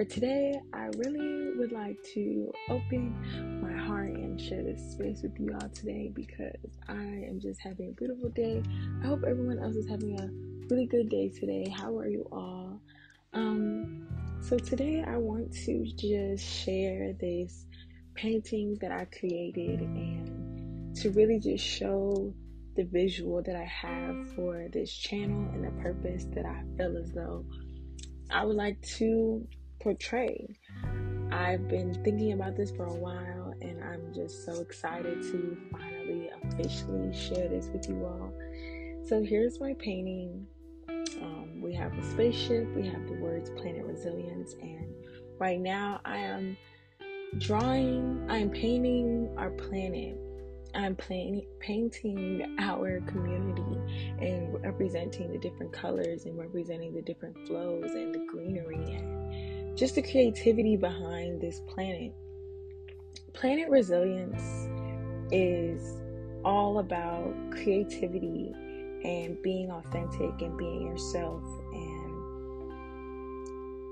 For today, I really would like to open my heart and share this space with you all today because I am just having a beautiful day. I hope everyone else is having a really good day today. How are you all? Um, so today I want to just share this painting that I created and to really just show the visual that I have for this channel and the purpose that I feel as though I would like to portray. I've been thinking about this for a while and I'm just so excited to finally officially share this with you all. So here's my painting. Um, we have a spaceship, we have the words planet resilience, and right now I am drawing, I'm painting our planet. I'm playing, painting our community and representing the different colors and representing the different flows and the greenery and just the creativity behind this planet. Planet resilience is all about creativity and being authentic and being yourself and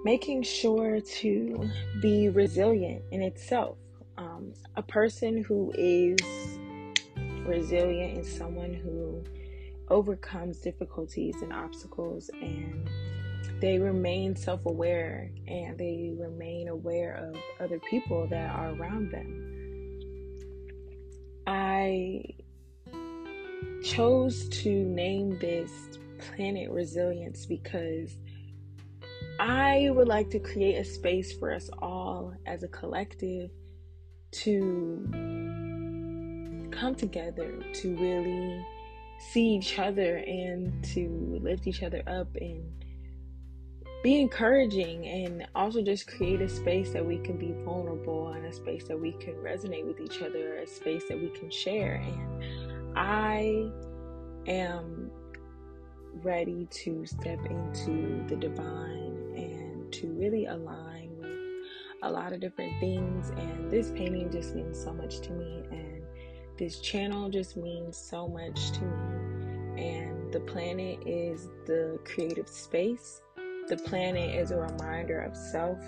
making sure to be resilient in itself. Um, a person who is resilient is someone who overcomes difficulties and obstacles and they remain self aware and they remain aware of other people that are around them. I chose to name this planet resilience because I would like to create a space for us all as a collective to come together to really see each other and to lift each other up and be encouraging and also just create a space that we can be vulnerable and a space that we can resonate with each other, a space that we can share. And I am ready to step into the divine and to really align with a lot of different things. And this painting just means so much to me, and this channel just means so much to me. And the planet is the creative space the planet is a reminder of self.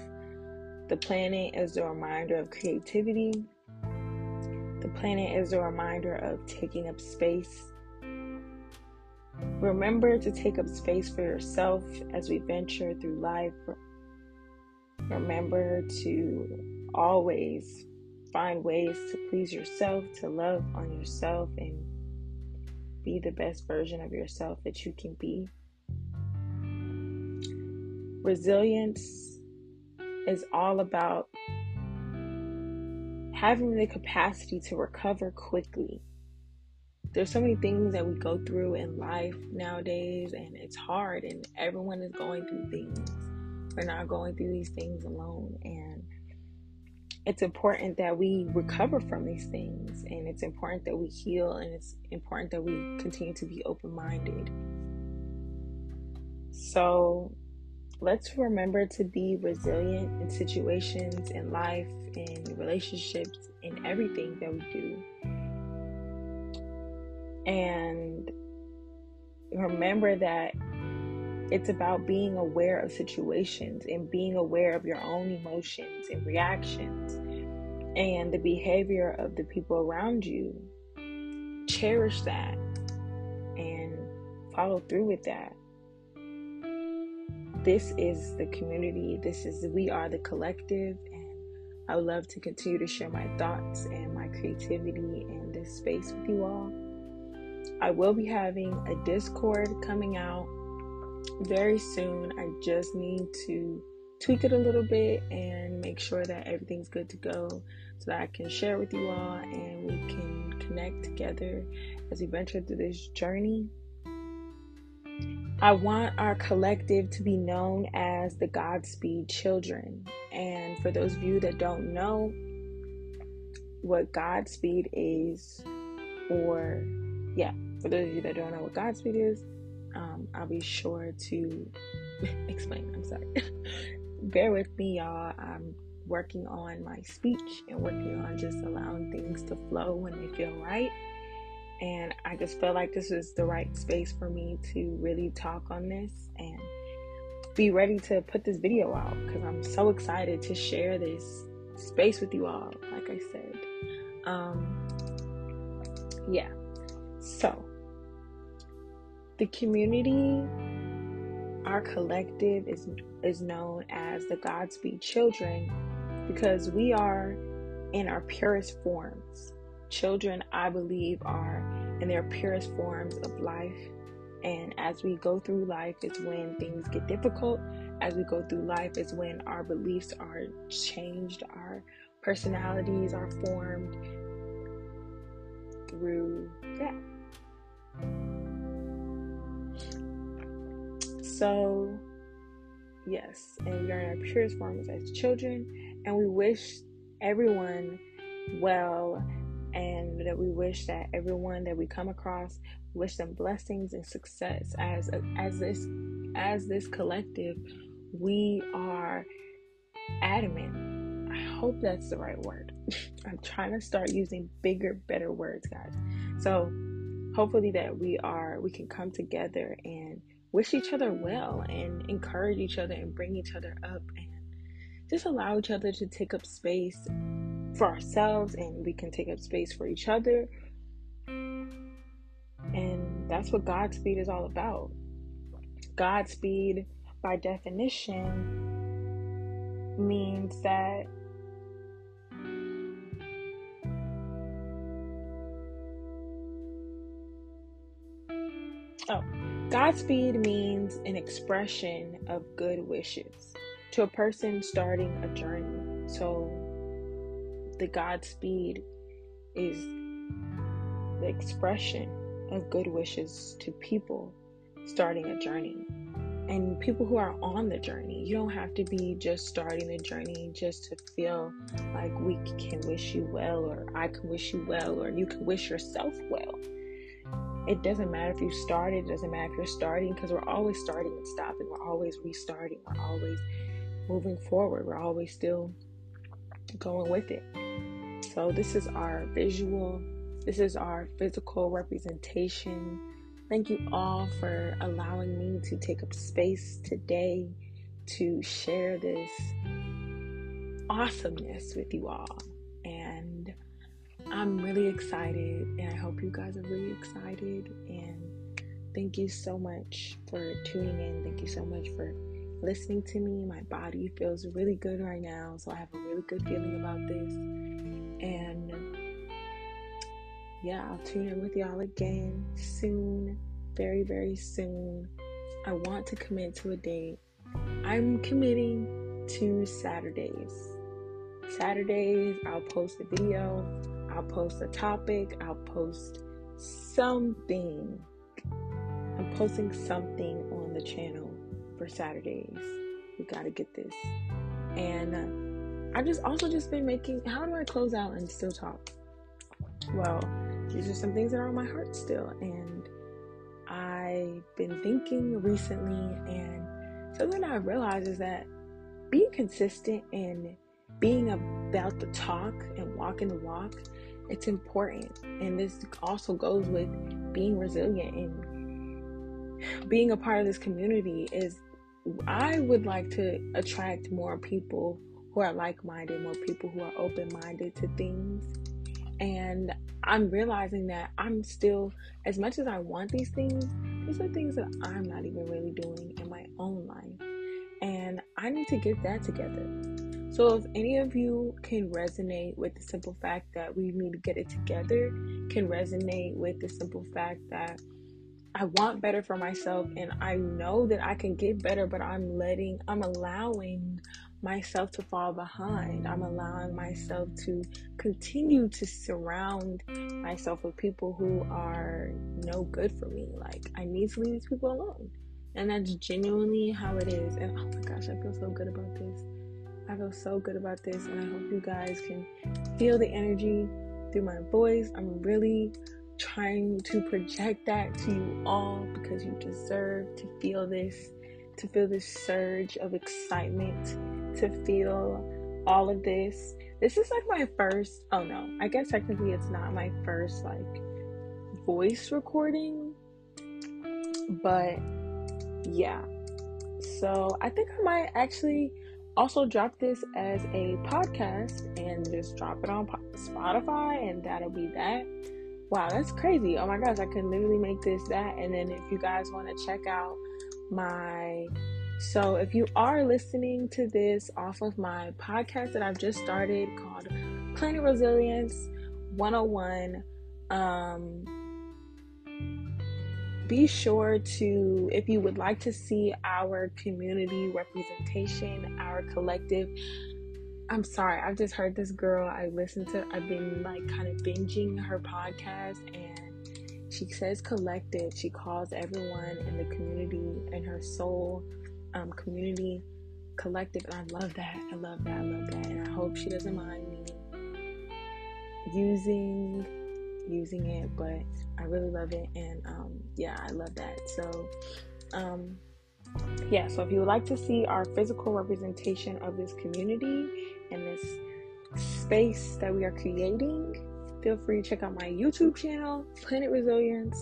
The planet is a reminder of creativity. The planet is a reminder of taking up space. Remember to take up space for yourself as we venture through life. Remember to always find ways to please yourself, to love on yourself, and be the best version of yourself that you can be. Resilience is all about having the capacity to recover quickly. There's so many things that we go through in life nowadays, and it's hard, and everyone is going through things. We're not going through these things alone, and it's important that we recover from these things, and it's important that we heal, and it's important that we continue to be open minded. So, let's remember to be resilient in situations, in life, in relationships, in everything that we do. And remember that it's about being aware of situations and being aware of your own emotions and reactions and the behavior of the people around you. Cherish that and follow through with that this is the community. This is we are the collective, and I would love to continue to share my thoughts and my creativity in this space with you all. I will be having a Discord coming out very soon. I just need to tweak it a little bit and make sure that everything's good to go so that I can share with you all and we can connect together as we venture through this journey I want our collective to be known as the Godspeed children. And for those of you that don't know what Godspeed is, or yeah, for those of you that don't know what Godspeed is, um, I'll be sure to explain. I'm sorry. Bear with me, y'all. I'm working on my speech and working on just allowing things to flow when they feel right. And I just felt like this was the right space for me to really talk on this. And be ready to put this video out because I'm so excited to share this space with you all, like I said. Um, yeah. So, the community, our collective is is known as the Godspeed Children because we are in our purest forms. Children, I believe, are in their purest forms of life. And as we go through life, is when things get difficult. As we go through life, is when our beliefs are changed, our personalities are formed through that. So, yes, and we are in our purest forms as children, and we wish everyone well and that we wish that everyone that we come across wish them blessings and success as as this as this collective. We are adamant. I hope that's the right word. I'm trying to start using bigger better words guys. So hopefully that we are we can come together and wish each other well and encourage each other and bring each other up and just allow each other to take up space for ourselves and we can take up space for each other. And that's what Godspeed is all about. Godspeed, by definition, means that Oh, Godspeed means an expression of good wishes to a person starting a journey. So the Godspeed is the expression of good wishes to people starting a journey and people who are on the journey. You don't have to be just starting the journey just to feel like we can wish you well, or I can wish you well, or you can wish yourself well. It doesn't matter if you started, it doesn't matter if you're starting, because we're always starting and stopping, we're always restarting, we're always moving forward, we're always still going with it. So, this is our visual, this is our physical representation. Thank you all for allowing me to take up space today to share this awesomeness with you all. And I'm really excited, and I hope you guys are really excited. And thank you so much for tuning in. Thank you so much for listening to me. My body feels really good right now, so I have a really good feeling about this. And yeah, I'll tune in with y'all again soon, very, very soon. I want to commit to a date. I'm committing to Saturdays. Saturdays, I'll post a video, I'll post a topic, I'll post something. I'm posting something on the channel for Saturdays. We gotta get this. And I've just also just been making how do I close out and still talk? Well, these are some things that are on my heart still and I've been thinking recently and something I realized is that being consistent and being about the talk and walking the walk, it's important. And this also goes with being resilient and being a part of this community is I would like to attract more people who are like minded, more people who are open minded to things. And I'm realizing that I'm still, as much as I want these things, these are things that I'm not even really doing in my own life. And I need to get that together. So, if any of you can resonate with the simple fact that we need to get it together, can resonate with the simple fact that I want better for myself and I know that I can get better, but I'm letting, I'm allowing myself to fall behind. I'm allowing myself to continue to surround myself with people who are no good for me. Like, I need to leave these people alone. And that's genuinely how it is. And oh my gosh, I feel so good about this. I feel so good about this. And I hope you guys can feel the energy through my voice. I'm really trying to project that to you all because you deserve to feel this, to feel this surge of excitement to feel all of this. This is like my first, oh no, I guess technically it's not my first like voice recording, but yeah, So I think I might actually also drop this as a podcast and just drop it on Spotify, and that'll be that. Wow, that's crazy. Oh my gosh, I can literally make this that. And then if you guys want to check out my so if you are listening to this off of my podcast that I've just started called Planet Resilience 101, um, be sure to, if you would like to see our community representation, our collective. I'm sorry, I've just heard this girl. I listened to, I've been like kind of binging her podcast, and she says collective. She calls everyone in the community and her soul um, community collective, and I love that. I love that. I love that, and I hope she doesn't mind me using using it, but I really love it, and um, yeah, I love that. So, um, yeah. So if you would like to see our physical representation of this community and this space that we are creating, feel free to check out my YouTube channel, Planet Resilience.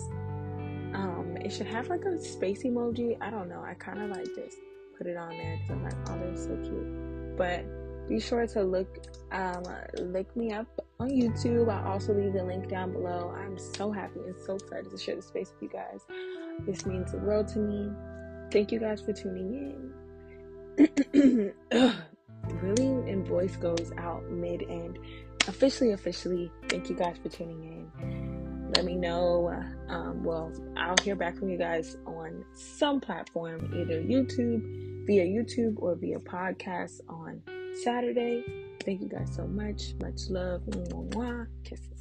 Um, it should have like a space emoji. I don't know. I kind of like just put it on there because I'm like, oh, they're so cute. But be sure to look um, look me up on YouTube. I'll also leave the link down below. I'm so happy and so excited to share the space with you guys. This means the world to me. Thank you guys for tuning in. really, and voice goes out mid and officially, officially. Thank you guys for tuning in. Let me know. Um, well, I'll hear back from you guys on some platform, either YouTube, via YouTube, or via podcast on Saturday. Thank you guys so much. Much love. Mwah, mwah. Kisses.